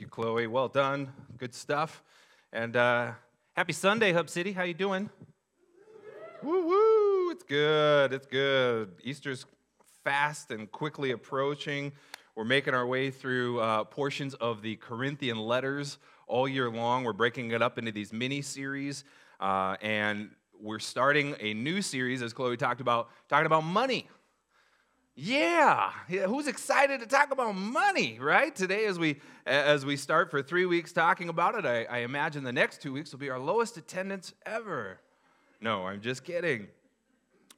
Thank you, Chloe. Well done. Good stuff. And uh, happy Sunday, Hub City. How you doing? Woo woo! It's good. It's good. Easter's fast and quickly approaching. We're making our way through uh, portions of the Corinthian letters all year long. We're breaking it up into these mini series, uh, and we're starting a new series, as Chloe talked about, talking about money. Yeah. yeah, who's excited to talk about money, right? Today, as we as we start for three weeks talking about it, I, I imagine the next two weeks will be our lowest attendance ever. No, I'm just kidding.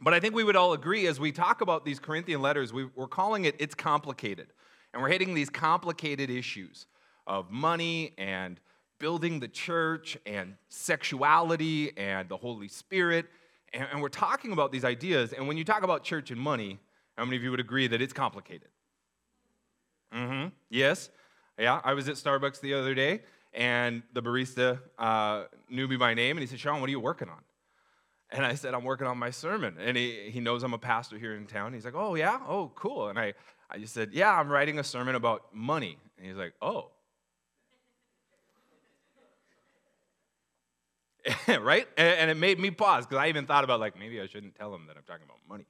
But I think we would all agree as we talk about these Corinthian letters, we, we're calling it It's Complicated. And we're hitting these complicated issues of money and building the church and sexuality and the Holy Spirit. And, and we're talking about these ideas. And when you talk about church and money, how many of you would agree that it's complicated? Mm-hmm. Yes. Yeah, I was at Starbucks the other day, and the barista uh, knew me by name, and he said, Sean, what are you working on? And I said, I'm working on my sermon. And he, he knows I'm a pastor here in town. He's like, Oh, yeah? Oh, cool. And I, I just said, Yeah, I'm writing a sermon about money. And he's like, Oh. right? And, it made me pause because I even thought about, like, maybe I shouldn't tell him that I'm talking about money.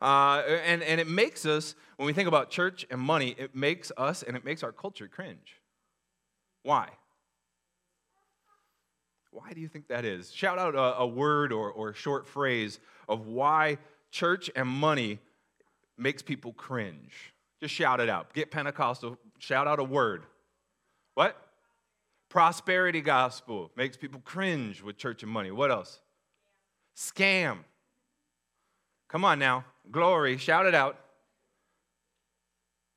Uh, and, and it makes us, when we think about church and money, it makes us and it makes our culture cringe. Why? Why do you think that is? Shout out a, a word or, or a short phrase of why church and money makes people cringe. Just shout it out. Get Pentecostal, shout out a word. What? Prosperity gospel makes people cringe with church and money. What else? Scam. Come on now. Glory. Shout it out.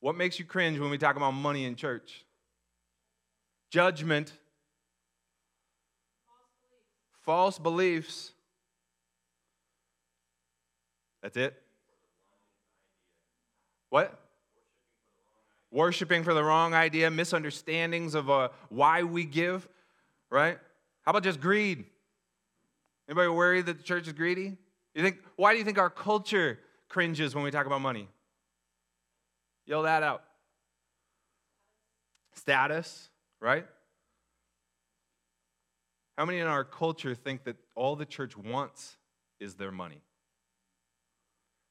What makes you cringe when we talk about money in church? Judgment. False beliefs. That's it? What? Worshipping for the wrong idea, misunderstandings of uh, why we give, right? How about just greed? Anybody worried that the church is greedy? You think, why do you think our culture cringes when we talk about money? Yell that out. Status, right? How many in our culture think that all the church wants is their money?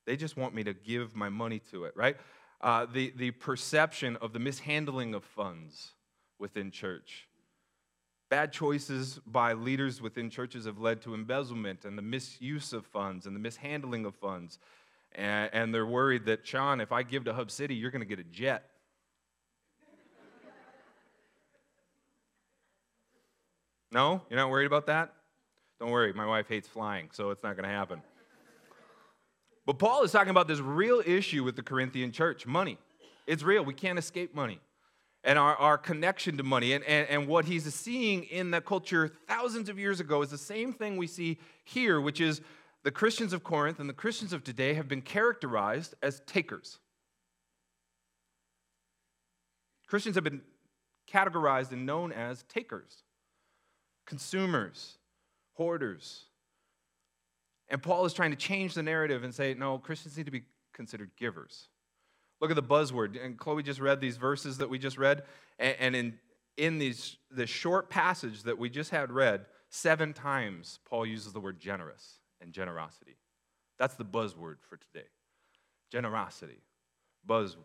They just want me to give my money to it, right? Uh, the, the perception of the mishandling of funds within church Bad choices by leaders within churches have led to embezzlement and the misuse of funds and the mishandling of funds. And, and they're worried that, Sean, if I give to Hub City, you're going to get a jet. no? You're not worried about that? Don't worry, my wife hates flying, so it's not going to happen. But Paul is talking about this real issue with the Corinthian church money. It's real. We can't escape money and our, our connection to money. And, and, and what he's seeing in that culture thousands of years ago is the same thing we see here, which is the Christians of Corinth and the Christians of today have been characterized as takers. Christians have been categorized and known as takers, consumers, hoarders. And Paul is trying to change the narrative and say, no, Christians need to be considered givers. Look at the buzzword. And Chloe just read these verses that we just read. And in, in these, this short passage that we just had read, seven times Paul uses the word generous and generosity. That's the buzzword for today. Generosity. Buzz,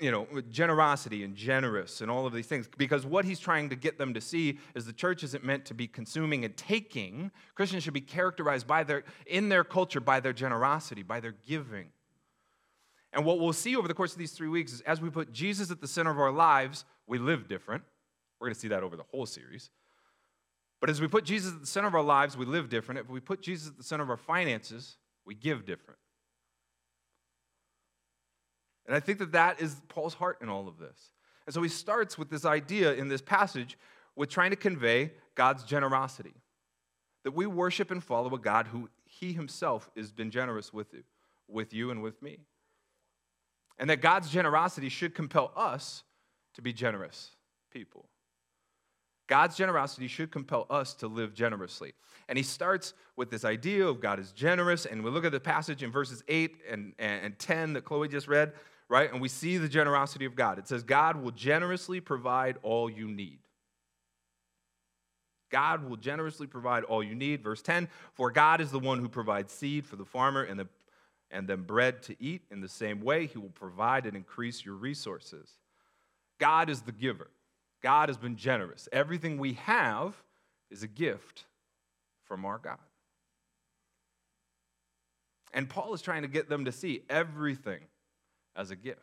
you know, generosity and generous and all of these things. Because what he's trying to get them to see is the church isn't meant to be consuming and taking. Christians should be characterized by their, in their culture by their generosity, by their giving. And what we'll see over the course of these three weeks is as we put Jesus at the center of our lives, we live different. We're going to see that over the whole series. But as we put Jesus at the center of our lives, we live different. If we put Jesus at the center of our finances, we give different. And I think that that is Paul's heart in all of this. And so he starts with this idea in this passage with trying to convey God's generosity. That we worship and follow a God who he himself has been generous with you, with you and with me and that God's generosity should compel us to be generous people. God's generosity should compel us to live generously. And he starts with this idea of God is generous. And we look at the passage in verses 8 and, and 10 that Chloe just read, right? And we see the generosity of God. It says, God will generously provide all you need. God will generously provide all you need. Verse 10 For God is the one who provides seed for the farmer and, the, and then bread to eat. In the same way, he will provide and increase your resources. God is the giver, God has been generous. Everything we have is a gift from our God. And Paul is trying to get them to see everything as a gift.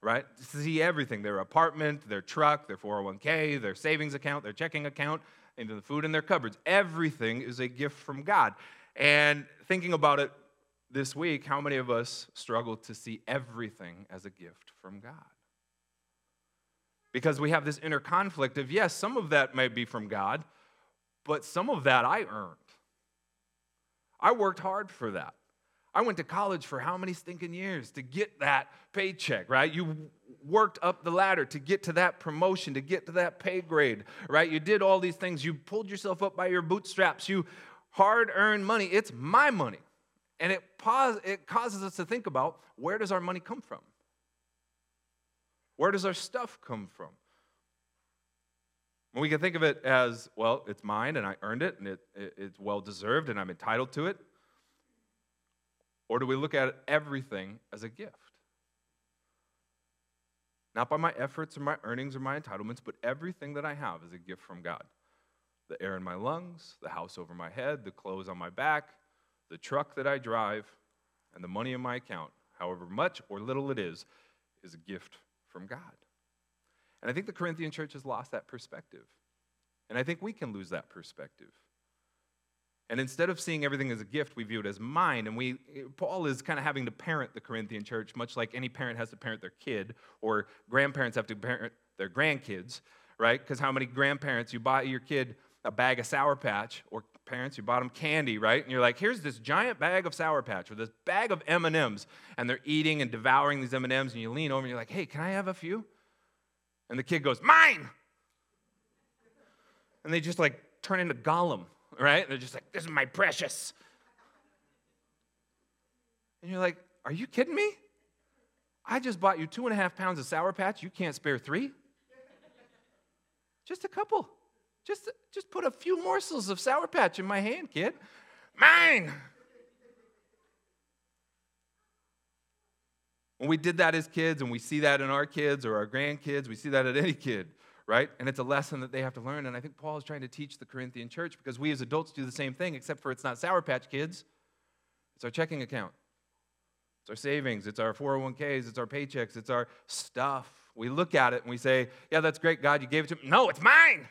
Right? To see everything their apartment, their truck, their 401k, their savings account, their checking account, even the food in their cupboards. Everything is a gift from God. And thinking about it this week, how many of us struggle to see everything as a gift from God? Because we have this inner conflict of, yes, some of that may be from God, but some of that I earned. I worked hard for that. I went to college for how many stinking years to get that paycheck, right? You worked up the ladder to get to that promotion, to get to that pay grade, right? You did all these things. You pulled yourself up by your bootstraps. You hard earned money. It's my money. And it, pause, it causes us to think about where does our money come from? Where does our stuff come from? we can think of it as, well, it's mine and I earned it and it, it, it's well deserved and I'm entitled to it. Or do we look at everything as a gift? Not by my efforts or my earnings or my entitlements, but everything that I have is a gift from God. The air in my lungs, the house over my head, the clothes on my back, the truck that I drive, and the money in my account, however much or little it is, is a gift from God. And I think the Corinthian church has lost that perspective. And I think we can lose that perspective. And instead of seeing everything as a gift, we view it as mine. And we, Paul is kind of having to parent the Corinthian church, much like any parent has to parent their kid, or grandparents have to parent their grandkids, right? Because how many grandparents you buy your kid a bag of Sour Patch, or parents you bought them candy, right? And you're like, here's this giant bag of Sour Patch, or this bag of M and they're eating and devouring these M and M's, and you lean over and you're like, hey, can I have a few? And the kid goes, mine. And they just like turn into Gollum right? They're just like, this is my precious. And you're like, are you kidding me? I just bought you two and a half pounds of Sour Patch. You can't spare three? just a couple. Just, just put a few morsels of Sour Patch in my hand, kid. Mine! When we did that as kids, and we see that in our kids or our grandkids, we see that at any kid right? And it's a lesson that they have to learn. And I think Paul is trying to teach the Corinthian church because we as adults do the same thing, except for it's not Sour Patch Kids, it's our checking account, it's our savings, it's our 401ks, it's our paychecks, it's our stuff. We look at it and we say, Yeah, that's great, God, you gave it to me. No, it's mine.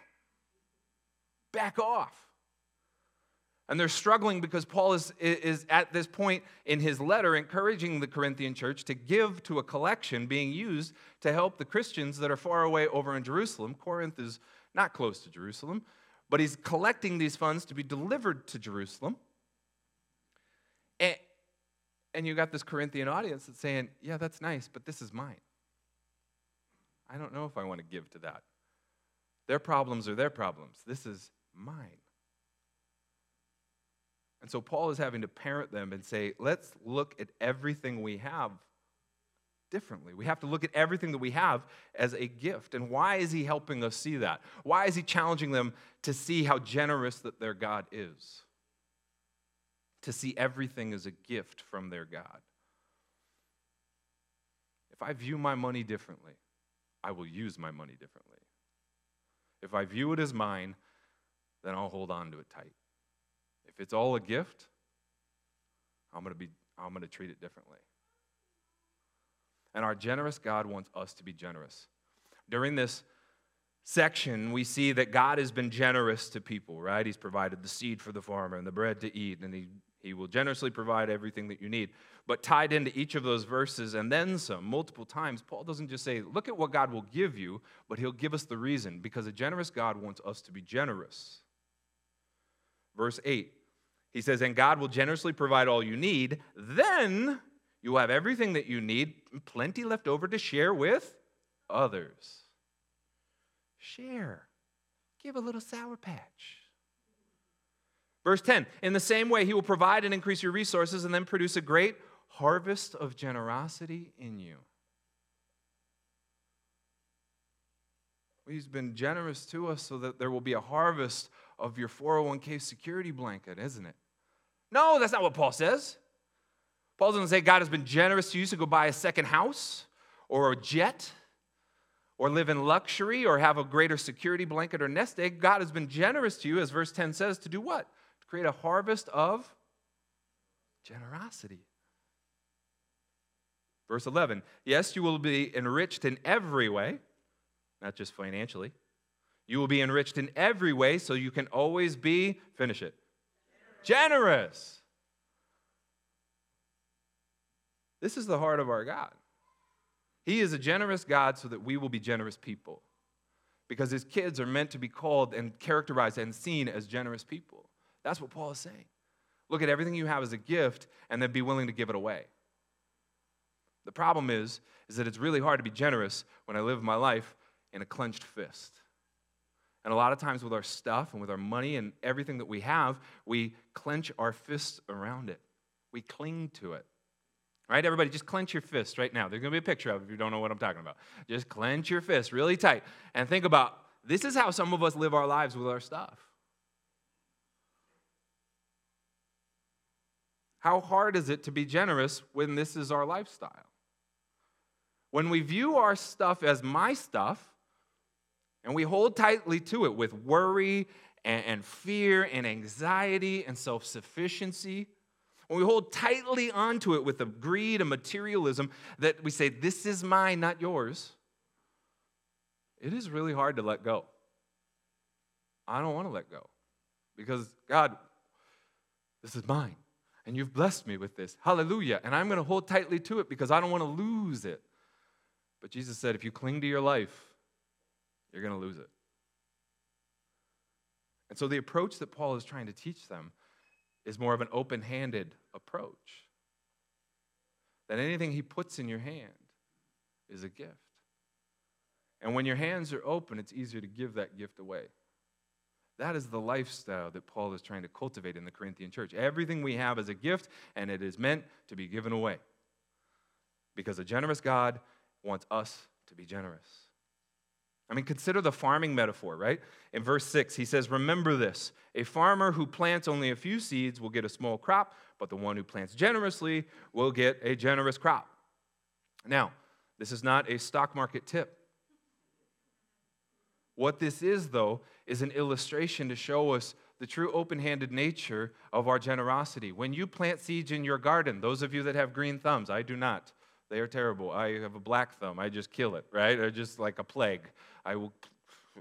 Back off. And they're struggling because Paul is, is at this point in his letter encouraging the Corinthian church to give to a collection being used to help the Christians that are far away over in Jerusalem. Corinth is not close to Jerusalem, but he's collecting these funds to be delivered to Jerusalem. And, and you got this Corinthian audience that's saying, Yeah, that's nice, but this is mine. I don't know if I want to give to that. Their problems are their problems. This is mine. And so Paul is having to parent them and say, let's look at everything we have differently. We have to look at everything that we have as a gift. And why is he helping us see that? Why is he challenging them to see how generous that their God is? To see everything as a gift from their God. If I view my money differently, I will use my money differently. If I view it as mine, then I'll hold on to it tight. If it's all a gift, I'm going to be I'm going to treat it differently. And our generous God wants us to be generous. During this section, we see that God has been generous to people, right? He's provided the seed for the farmer and the bread to eat, and he, he will generously provide everything that you need. But tied into each of those verses and then some, multiple times, Paul doesn't just say, Look at what God will give you, but he'll give us the reason, because a generous God wants us to be generous. Verse 8 he says, And God will generously provide all you need. Then you will have everything that you need, plenty left over to share with others. Share. Give a little sour patch. Verse 10 In the same way, he will provide and increase your resources and then produce a great harvest of generosity in you. He's been generous to us so that there will be a harvest of your 401k security blanket, isn't it? No, that's not what Paul says. Paul doesn't say God has been generous to you to go buy a second house or a jet or live in luxury or have a greater security blanket or nest egg. God has been generous to you, as verse 10 says, to do what? To create a harvest of generosity. Verse 11, yes, you will be enriched in every way, not just financially. You will be enriched in every way so you can always be, finish it, generous. This is the heart of our God. He is a generous God so that we will be generous people. Because his kids are meant to be called and characterized and seen as generous people. That's what Paul is saying. Look at everything you have as a gift and then be willing to give it away. The problem is, is that it's really hard to be generous when I live my life in a clenched fist. And a lot of times with our stuff and with our money and everything that we have, we clench our fists around it. We cling to it. Right? Everybody, just clench your fist right now. There's going to be a picture of it if you don't know what I'm talking about. Just clench your fist really tight and think about this is how some of us live our lives with our stuff. How hard is it to be generous when this is our lifestyle? When we view our stuff as my stuff and we hold tightly to it with worry and, and fear and anxiety and self sufficiency, when we hold tightly onto it with a greed and materialism that we say, This is mine, not yours, it is really hard to let go. I don't want to let go because, God, this is mine. And you've blessed me with this. Hallelujah. And I'm going to hold tightly to it because I don't want to lose it. But Jesus said, if you cling to your life, you're going to lose it. And so the approach that Paul is trying to teach them is more of an open handed approach. That anything he puts in your hand is a gift. And when your hands are open, it's easier to give that gift away. That is the lifestyle that Paul is trying to cultivate in the Corinthian church. Everything we have is a gift, and it is meant to be given away. Because a generous God wants us to be generous. I mean, consider the farming metaphor, right? In verse 6, he says, Remember this a farmer who plants only a few seeds will get a small crop, but the one who plants generously will get a generous crop. Now, this is not a stock market tip. What this is, though, is an illustration to show us the true open handed nature of our generosity. When you plant seeds in your garden, those of you that have green thumbs, I do not. They are terrible. I have a black thumb. I just kill it, right? Or just like a plague. I will,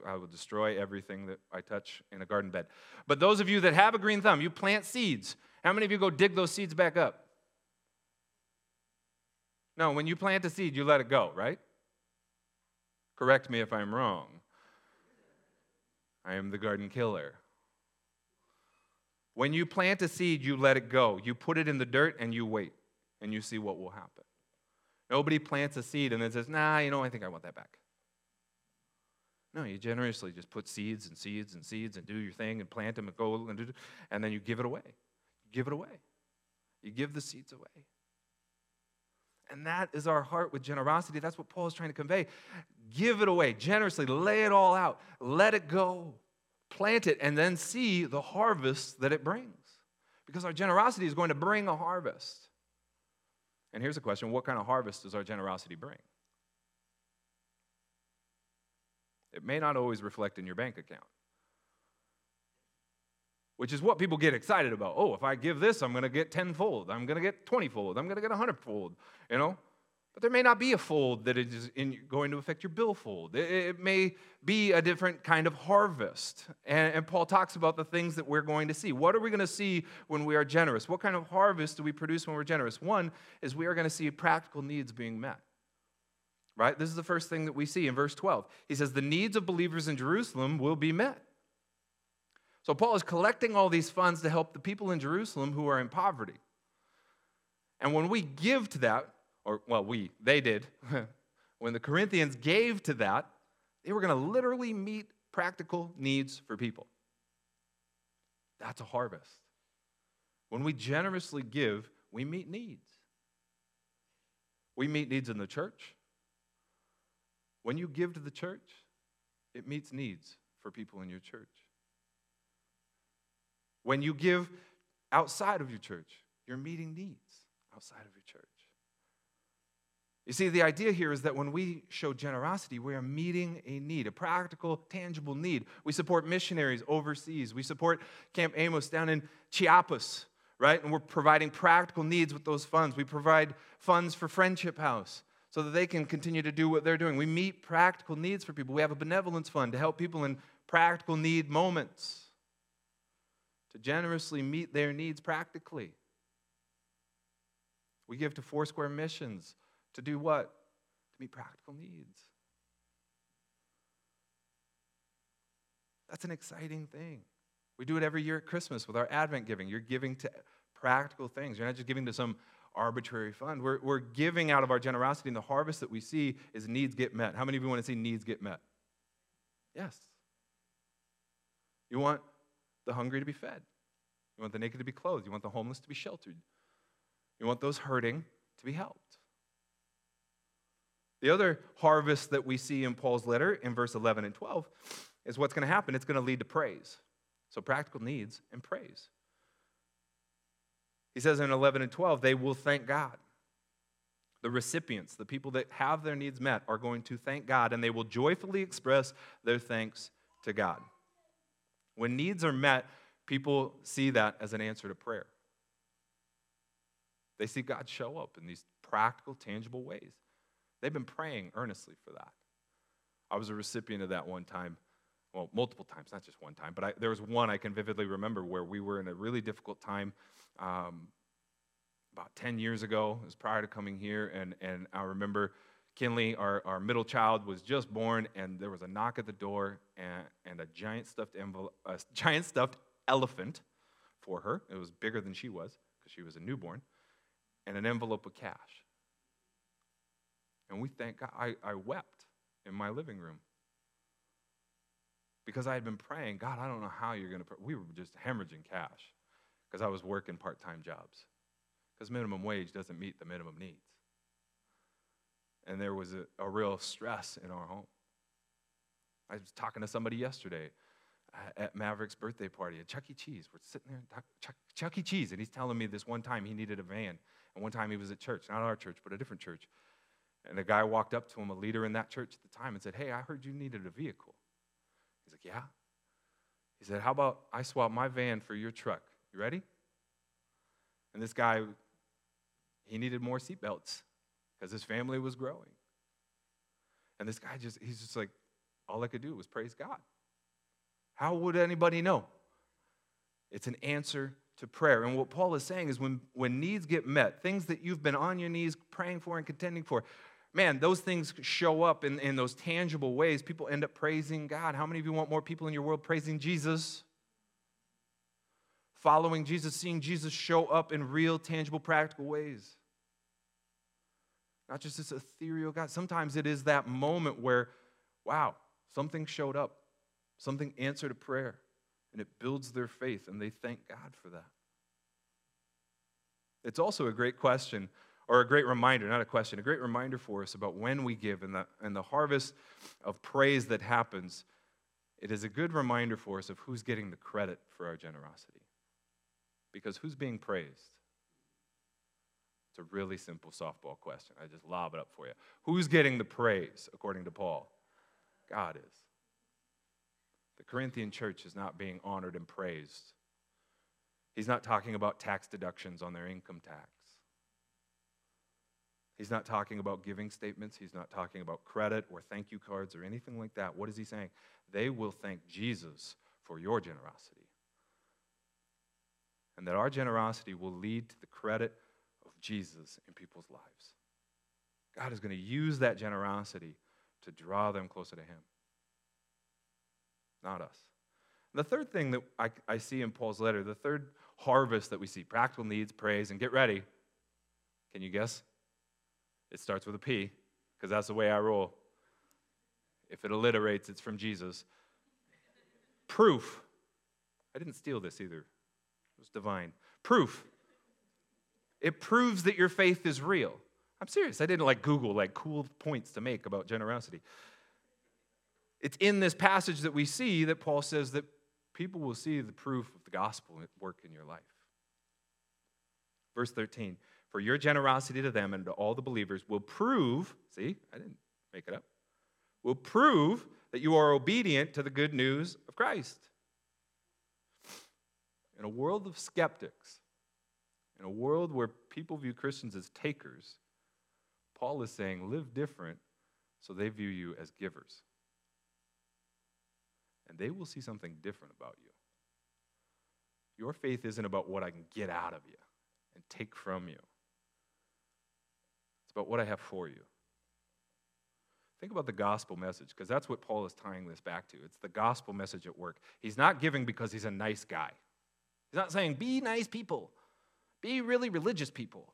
I will destroy everything that I touch in a garden bed. But those of you that have a green thumb, you plant seeds. How many of you go dig those seeds back up? No, when you plant a seed, you let it go, right? Correct me if I'm wrong. I am the garden killer. When you plant a seed, you let it go. You put it in the dirt and you wait, and you see what will happen. Nobody plants a seed and then says, nah, you know, I think I want that back. No, you generously just put seeds and seeds and seeds and do your thing and plant them and go and do, and then you give it away. You give it away. You give the seeds away. And that is our heart with generosity. That's what Paul is trying to convey. Give it away generously, lay it all out, let it go, plant it, and then see the harvest that it brings. Because our generosity is going to bring a harvest. And here's a question what kind of harvest does our generosity bring? It may not always reflect in your bank account, which is what people get excited about. Oh, if I give this, I'm going to get tenfold. I'm going to get twentyfold. I'm going to get a hundredfold. you know? But there may not be a fold that is in, going to affect your billfold. It, it may be a different kind of harvest. And Paul talks about the things that we're going to see. What are we going to see when we are generous? What kind of harvest do we produce when we're generous? One is we are going to see practical needs being met. Right? This is the first thing that we see in verse 12. He says, The needs of believers in Jerusalem will be met. So Paul is collecting all these funds to help the people in Jerusalem who are in poverty. And when we give to that, or well, we, they did, when the Corinthians gave to that, they were going to literally meet practical needs for people. That's a harvest. When we generously give, we meet needs. We meet needs in the church. When you give to the church, it meets needs for people in your church. When you give outside of your church, you're meeting needs outside of your church. You see, the idea here is that when we show generosity, we are meeting a need, a practical, tangible need. We support missionaries overseas. We support Camp Amos down in Chiapas, right? And we're providing practical needs with those funds. We provide funds for Friendship House so that they can continue to do what they're doing. We meet practical needs for people. We have a benevolence fund to help people in practical need moments, to generously meet their needs practically. We give to Foursquare Missions to do what? To meet practical needs. That's an exciting thing. We do it every year at Christmas with our Advent giving. You're giving to practical things. You're not just giving to some arbitrary fund. We're, we're giving out of our generosity, and the harvest that we see is needs get met. How many of you want to see needs get met? Yes. You want the hungry to be fed. You want the naked to be clothed. You want the homeless to be sheltered. You want those hurting to be helped. The other harvest that we see in Paul's letter in verse 11 and 12 is what's going to happen. It's going to lead to praise. So, practical needs and praise. He says in 11 and 12, they will thank God. The recipients, the people that have their needs met, are going to thank God and they will joyfully express their thanks to God. When needs are met, people see that as an answer to prayer. They see God show up in these practical, tangible ways. They've been praying earnestly for that. I was a recipient of that one time, well, multiple times, not just one time, but I, there was one I can vividly remember where we were in a really difficult time um, about 10 years ago. It was prior to coming here, and, and I remember Kinley, our, our middle child, was just born, and there was a knock at the door, and, and a giant stuffed envelope, a giant stuffed elephant for her. It was bigger than she was because she was a newborn, and an envelope of cash. And we thank God. I, I wept in my living room because I had been praying, God, I don't know how you're going to. We were just hemorrhaging cash because I was working part time jobs because minimum wage doesn't meet the minimum needs. And there was a, a real stress in our home. I was talking to somebody yesterday uh, at Maverick's birthday party at Chuck E. Cheese. We're sitting there, Chuck, Chuck E. Cheese, and he's telling me this one time he needed a van. And one time he was at church, not our church, but a different church. And a guy walked up to him, a leader in that church at the time, and said, Hey, I heard you needed a vehicle. He's like, Yeah. He said, How about I swap my van for your truck? You ready? And this guy, he needed more seatbelts because his family was growing. And this guy just, he's just like, all I could do was praise God. How would anybody know? It's an answer to prayer. And what Paul is saying is when, when needs get met, things that you've been on your knees praying for and contending for, man, those things show up in, in those tangible ways. People end up praising God. How many of you want more people in your world praising Jesus? Following Jesus, seeing Jesus show up in real, tangible, practical ways. Not just this ethereal God. Sometimes it is that moment where, wow, something showed up, something answered a prayer, and it builds their faith, and they thank God for that. It's also a great question or a great reminder, not a question, a great reminder for us about when we give and the, and the harvest of praise that happens. It is a good reminder for us of who's getting the credit for our generosity. Because who's being praised? It's a really simple softball question. I just lob it up for you. Who's getting the praise, according to Paul? God is. The Corinthian church is not being honored and praised. He's not talking about tax deductions on their income tax. He's not talking about giving statements. He's not talking about credit or thank you cards or anything like that. What is he saying? They will thank Jesus for your generosity. And that our generosity will lead to the credit of Jesus in people's lives. God is going to use that generosity to draw them closer to Him, not us. The third thing that I, I see in Paul's letter, the third harvest that we see practical needs, praise, and get ready. Can you guess? It starts with a P, because that's the way I roll. If it alliterates, it's from Jesus. Proof. I didn't steal this either, it was divine. Proof. It proves that your faith is real. I'm serious. I didn't like Google like cool points to make about generosity. It's in this passage that we see that Paul says that people will see the proof of the gospel at work in your life. Verse 13 For your generosity to them and to all the believers will prove, see, I didn't make it up, will prove that you are obedient to the good news of Christ. In a world of skeptics, in a world where people view Christians as takers, Paul is saying, live different so they view you as givers. And they will see something different about you. Your faith isn't about what I can get out of you and take from you, about what I have for you. Think about the gospel message, because that's what Paul is tying this back to. It's the gospel message at work. He's not giving because he's a nice guy. He's not saying, be nice people, be really religious people.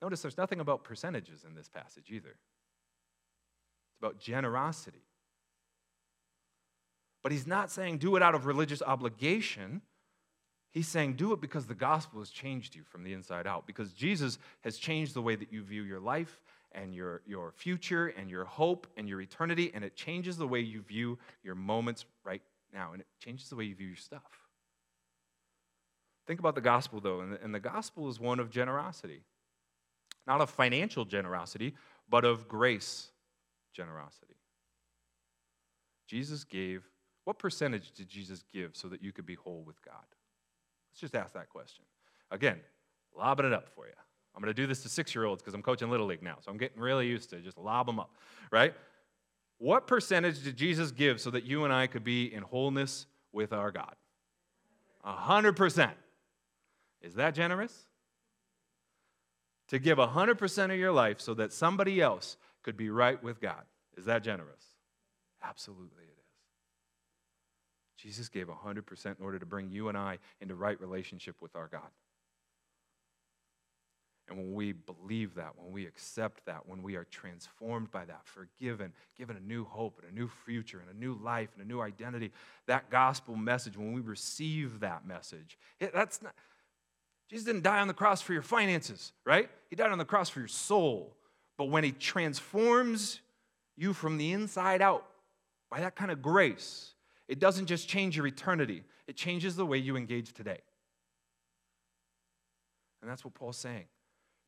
Notice there's nothing about percentages in this passage either. It's about generosity. But he's not saying do it out of religious obligation. He's saying do it because the gospel has changed you from the inside out, because Jesus has changed the way that you view your life and your, your future and your hope and your eternity, and it changes the way you view your moments right now, and it changes the way you view your stuff. Think about the gospel, though, and the, and the gospel is one of generosity. Not of financial generosity, but of grace generosity. Jesus gave, what percentage did Jesus give so that you could be whole with God? Let's just ask that question. Again, lobbing it up for you. I'm going to do this to six year olds because I'm coaching Little League now. So I'm getting really used to just lob them up, right? What percentage did Jesus give so that you and I could be in wholeness with our God? A hundred percent. Is that generous? To give a hundred percent of your life so that somebody else could be right with God. Is that generous? Absolutely. Jesus gave a 100% in order to bring you and I into right relationship with our God. And when we believe that, when we accept that, when we are transformed by that, forgiven, given a new hope and a new future and a new life and a new identity, that gospel message, when we receive that message, that's not, Jesus didn't die on the cross for your finances, right? He died on the cross for your soul. But when He transforms you from the inside out by that kind of grace, it doesn't just change your eternity, it changes the way you engage today. And that's what Paul's saying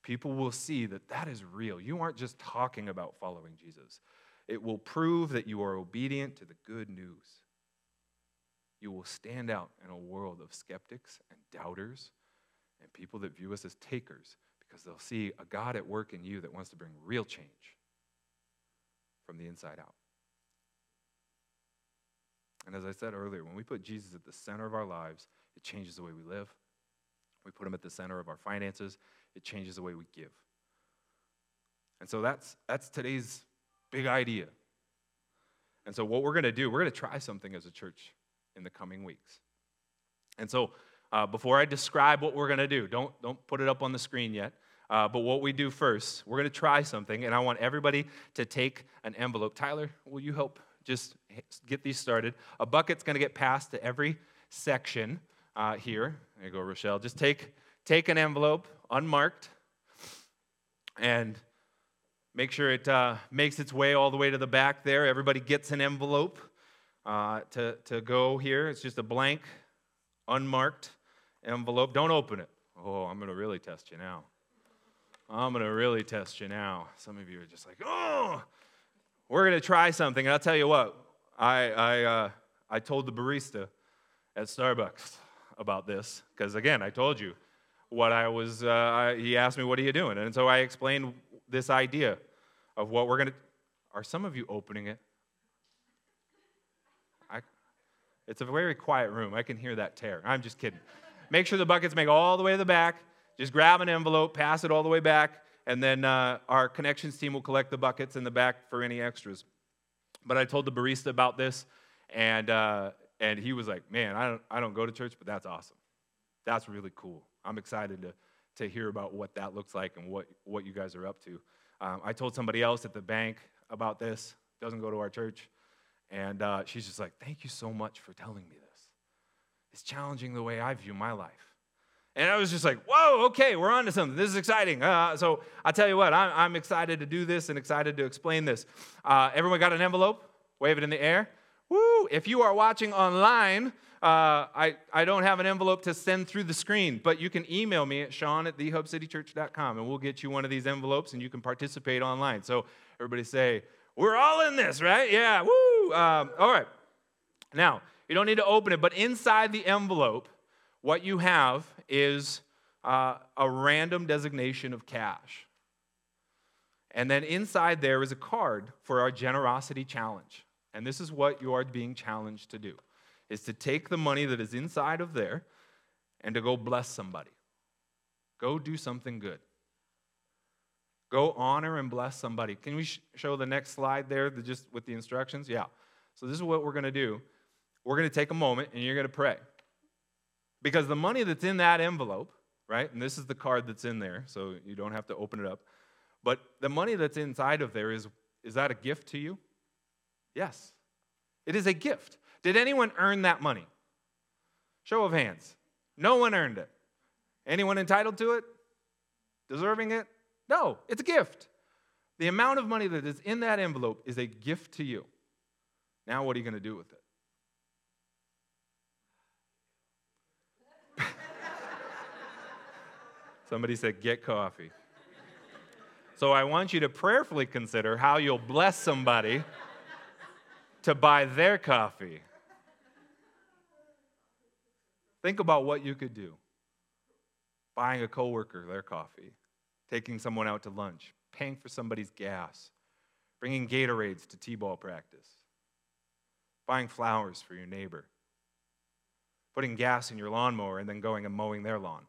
people will see that that is real. You aren't just talking about following Jesus, it will prove that you are obedient to the good news. You will stand out in a world of skeptics and doubters and people that view us as takers because they'll see a God at work in you that wants to bring real change from the inside out. And as I said earlier, when we put Jesus at the center of our lives, it changes the way we live. We put him at the center of our finances, it changes the way we give. And so that's, that's today's big idea. And so, what we're going to do, we're going to try something as a church in the coming weeks. And so, uh, before I describe what we're going to do, don't, don't put it up on the screen yet. Uh, but what we do first, we're going to try something, and I want everybody to take an envelope. Tyler, will you help just get these started? A bucket's going to get passed to every section uh, here. There you go, Rochelle. Just take, take an envelope, unmarked, and make sure it uh, makes its way all the way to the back there. Everybody gets an envelope uh, to, to go here. It's just a blank, unmarked envelope. Don't open it. Oh, I'm going to really test you now. I'm going to really test you now. Some of you are just like, oh, we're going to try something. And I'll tell you what, I, I, uh, I told the barista at Starbucks about this because, again, I told you what I was, uh, I, he asked me, What are you doing? And so I explained this idea of what we're going to. Are some of you opening it? I, it's a very quiet room. I can hear that tear. I'm just kidding. Make sure the buckets make all the way to the back. Just grab an envelope, pass it all the way back, and then uh, our connections team will collect the buckets in the back for any extras. But I told the barista about this, and, uh, and he was like, Man, I don't, I don't go to church, but that's awesome. That's really cool. I'm excited to, to hear about what that looks like and what, what you guys are up to. Um, I told somebody else at the bank about this, doesn't go to our church, and uh, she's just like, Thank you so much for telling me this. It's challenging the way I view my life. And I was just like, whoa, okay, we're on to something. This is exciting. Uh, so I'll tell you what, I'm, I'm, excited to do this and excited to explain this. Uh, everyone got an envelope? Wave it in the air. Woo! If you are watching online, uh, I, I don't have an envelope to send through the screen, but you can email me at sean at thehubcitychurch.com and we'll get you one of these envelopes and you can participate online. So everybody say, we're all in this, right? Yeah, woo! Um, all right. Now, you don't need to open it, but inside the envelope, what you have is uh, a random designation of cash. And then inside there is a card for our generosity challenge. And this is what you are being challenged to do is to take the money that is inside of there and to go bless somebody. Go do something good. Go honor and bless somebody. Can we sh- show the next slide there just with the instructions? Yeah. So this is what we're going to do. We're going to take a moment and you're going to pray. Because the money that's in that envelope, right? And this is the card that's in there, so you don't have to open it up. But the money that's inside of there is is that a gift to you? Yes. It is a gift. Did anyone earn that money? Show of hands. No one earned it. Anyone entitled to it? Deserving it? No, it's a gift. The amount of money that is in that envelope is a gift to you. Now, what are you going to do with it? Somebody said, get coffee. So I want you to prayerfully consider how you'll bless somebody to buy their coffee. Think about what you could do buying a coworker their coffee, taking someone out to lunch, paying for somebody's gas, bringing Gatorades to T ball practice, buying flowers for your neighbor, putting gas in your lawnmower and then going and mowing their lawn.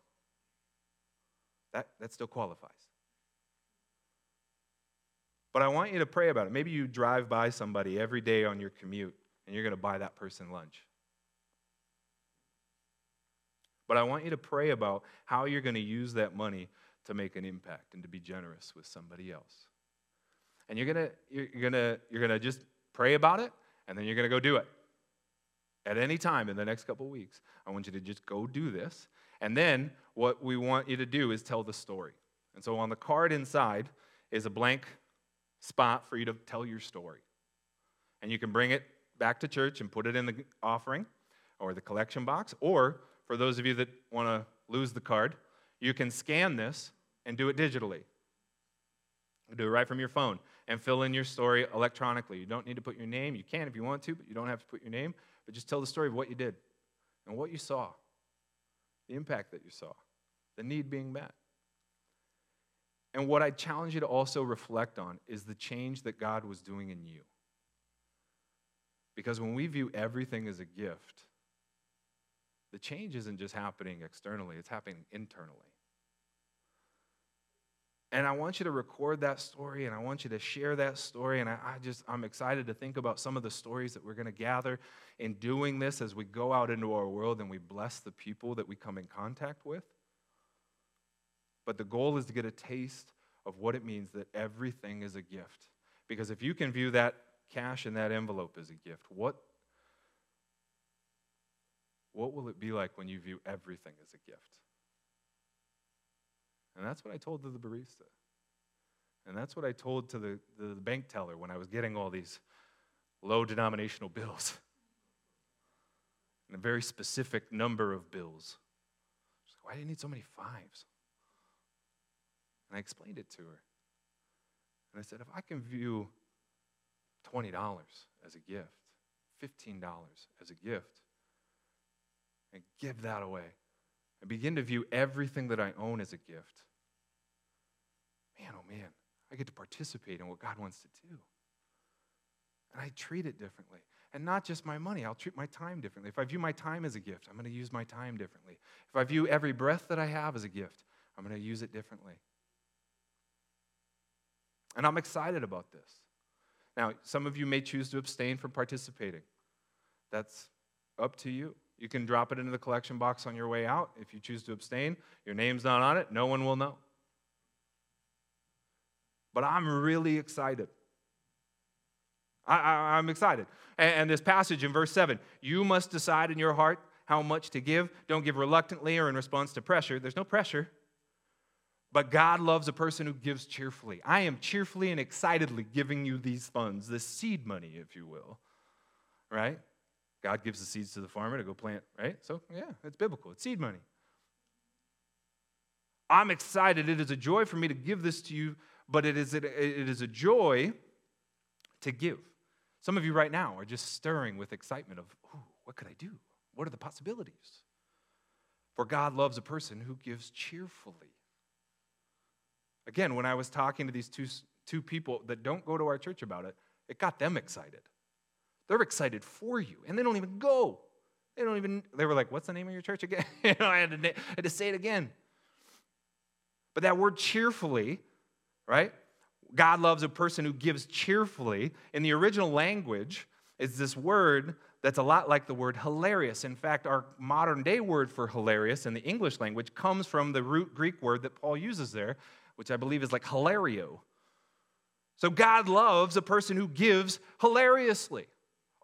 That, that still qualifies. But I want you to pray about it. Maybe you drive by somebody every day on your commute and you're going to buy that person lunch. But I want you to pray about how you're going to use that money to make an impact and to be generous with somebody else. And you're going to you're going to you're going to just pray about it and then you're going to go do it. At any time in the next couple weeks, I want you to just go do this and then what we want you to do is tell the story. And so on the card inside is a blank spot for you to tell your story. And you can bring it back to church and put it in the offering or the collection box. Or for those of you that want to lose the card, you can scan this and do it digitally. Do it right from your phone and fill in your story electronically. You don't need to put your name. You can if you want to, but you don't have to put your name. But just tell the story of what you did and what you saw the impact that you saw, the need being met. And what I challenge you to also reflect on is the change that God was doing in you. Because when we view everything as a gift, the change isn't just happening externally, it's happening internally. And I want you to record that story and I want you to share that story. And I, I just, I'm excited to think about some of the stories that we're going to gather in doing this as we go out into our world and we bless the people that we come in contact with. But the goal is to get a taste of what it means that everything is a gift. Because if you can view that cash in that envelope as a gift, what, what will it be like when you view everything as a gift? And that's what I told to the barista. And that's what I told to the, the bank teller when I was getting all these low denominational bills. And a very specific number of bills. Like, why do you need so many fives? And I explained it to her. And I said, if I can view $20 as a gift, $15 as a gift, and give that away, and begin to view everything that I own as a gift, man, oh man, I get to participate in what God wants to do. And I treat it differently. And not just my money, I'll treat my time differently. If I view my time as a gift, I'm going to use my time differently. If I view every breath that I have as a gift, I'm going to use it differently. And I'm excited about this. Now, some of you may choose to abstain from participating. That's up to you. You can drop it into the collection box on your way out. If you choose to abstain, your name's not on it, no one will know. But I'm really excited. I, am excited. And, and this passage in verse 7 you must decide in your heart how much to give. Don't give reluctantly or in response to pressure. There's no pressure. But God loves a person who gives cheerfully. I am cheerfully and excitedly giving you these funds, this seed money, if you will. Right? God gives the seeds to the farmer to go plant, right? So, yeah, it's biblical. It's seed money. I'm excited. It is a joy for me to give this to you, but it is, it is a joy to give. Some of you right now are just stirring with excitement of, what could I do? What are the possibilities? For God loves a person who gives cheerfully. Again, when I was talking to these two, two people that don't go to our church about it, it got them excited. They're excited for you, and they don't even go. They don't even, they were like, What's the name of your church again? you know, I had, to, I had to say it again. But that word cheerfully, right? God loves a person who gives cheerfully. In the original language, is this word that's a lot like the word hilarious. In fact, our modern day word for hilarious in the English language comes from the root Greek word that Paul uses there, which I believe is like hilario. So God loves a person who gives hilariously,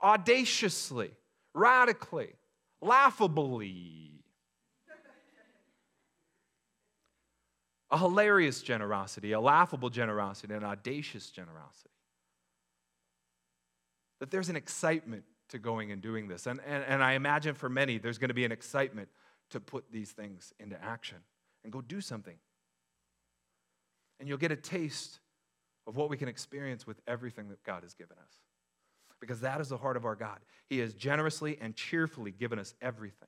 audaciously, radically, laughably. a hilarious generosity, a laughable generosity, an audacious generosity. That there's an excitement to going and doing this. And, and, and I imagine for many, there's going to be an excitement to put these things into action and go do something. And you'll get a taste of what we can experience with everything that God has given us. Because that is the heart of our God. He has generously and cheerfully given us everything.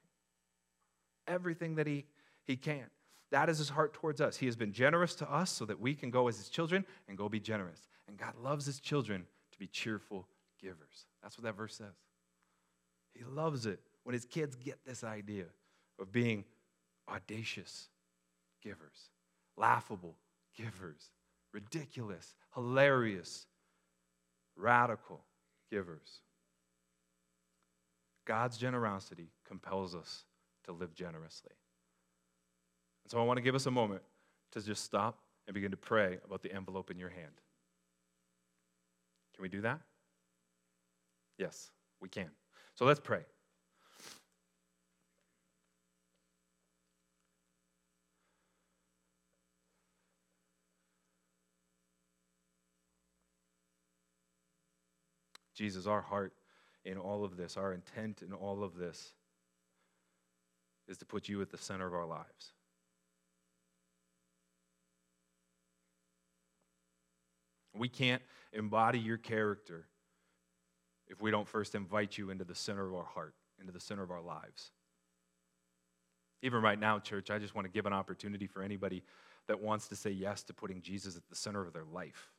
Everything that He, he can. That is his heart towards us. He has been generous to us so that we can go as his children and go be generous. And God loves his children to be cheerful givers. That's what that verse says. He loves it when his kids get this idea of being audacious givers, laughable givers, ridiculous, hilarious, radical givers. God's generosity compels us to live generously. And so I want to give us a moment to just stop and begin to pray about the envelope in your hand. Can we do that? Yes, we can. So let's pray. Jesus, our heart in all of this, our intent in all of this is to put you at the center of our lives. We can't embody your character if we don't first invite you into the center of our heart, into the center of our lives. Even right now, church, I just want to give an opportunity for anybody that wants to say yes to putting Jesus at the center of their life.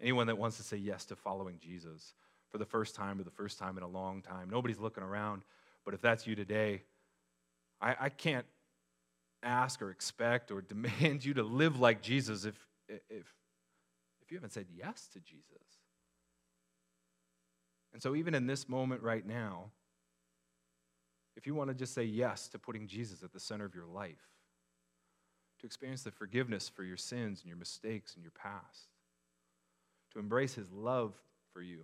Anyone that wants to say yes to following Jesus for the first time or the first time in a long time. Nobody's looking around, but if that's you today, I, I can't ask or expect or demand you to live like Jesus if, if if you haven't said yes to Jesus. And so, even in this moment right now, if you want to just say yes to putting Jesus at the center of your life, to experience the forgiveness for your sins and your mistakes and your past, to embrace his love for you,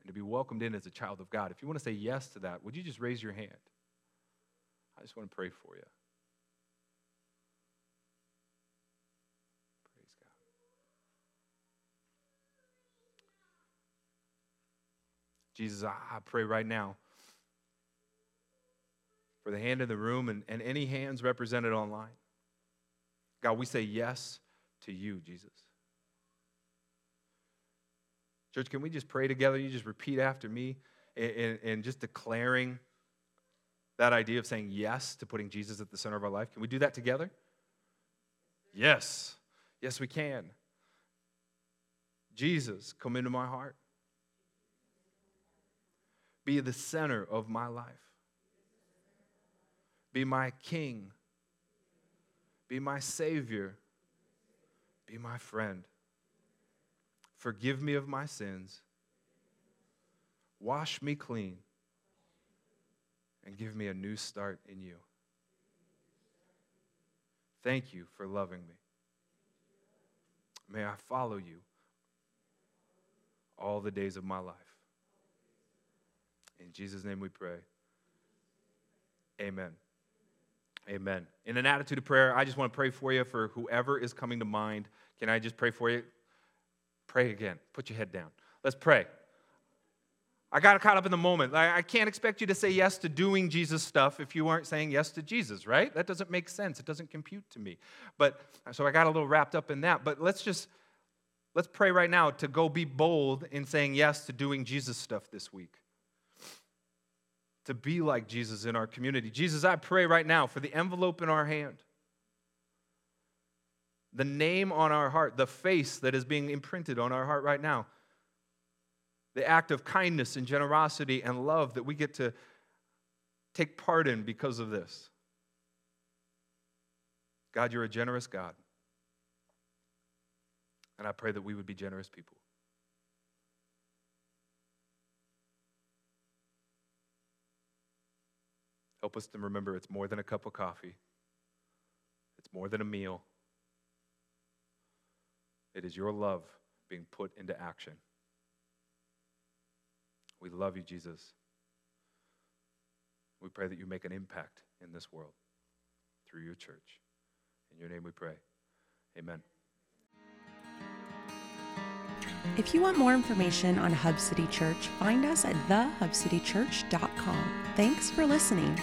and to be welcomed in as a child of God, if you want to say yes to that, would you just raise your hand? I just want to pray for you. Praise God. Jesus, I, pray right now for the hand in the room and, and any hands represented online. God, we say yes to you, Jesus. Church, can we just pray together? You just repeat after me and, just declaring that idea of saying yes to putting Jesus at the center of our life. Can we do that together? Yes. Yes, we can. Jesus, come into my heart be the center of my life. Be my king. Be my savior. Be my friend. Forgive me of my sins. Wash me clean. And give me a new start in you. Thank you for loving me. May I follow you all the days of my life. In Jesus' name we pray. Amen. Amen. In an attitude of prayer, I just want to pray for you for whoever is coming to mind. Can I just pray for you? Pray again. Put your head down. Let's pray. I got caught up in the moment. I, can't expect you to say yes to doing Jesus stuff if you aren't saying yes to Jesus, right? That doesn't make sense. It doesn't compute to me. But so I got a little wrapped up in that. But let's just let's pray right now to go be bold in saying yes to doing Jesus stuff this week. To be like Jesus in our community. Jesus, I pray right now for the envelope in our hand, the name on our heart, the face that is being imprinted on our heart right now the act of kindness and generosity and love that we get to take part in because of this. God, you're a generous God. And I pray that we would be generous people. Help us to remember it's more than a cup of coffee, it's more than a meal. It is your love being put into action. We love you, Jesus. We pray that you make an impact in this world through your church. In your name we pray. Amen. If you want more information on Hub City Church, find us at thehubcitychurch.com. Thanks for listening.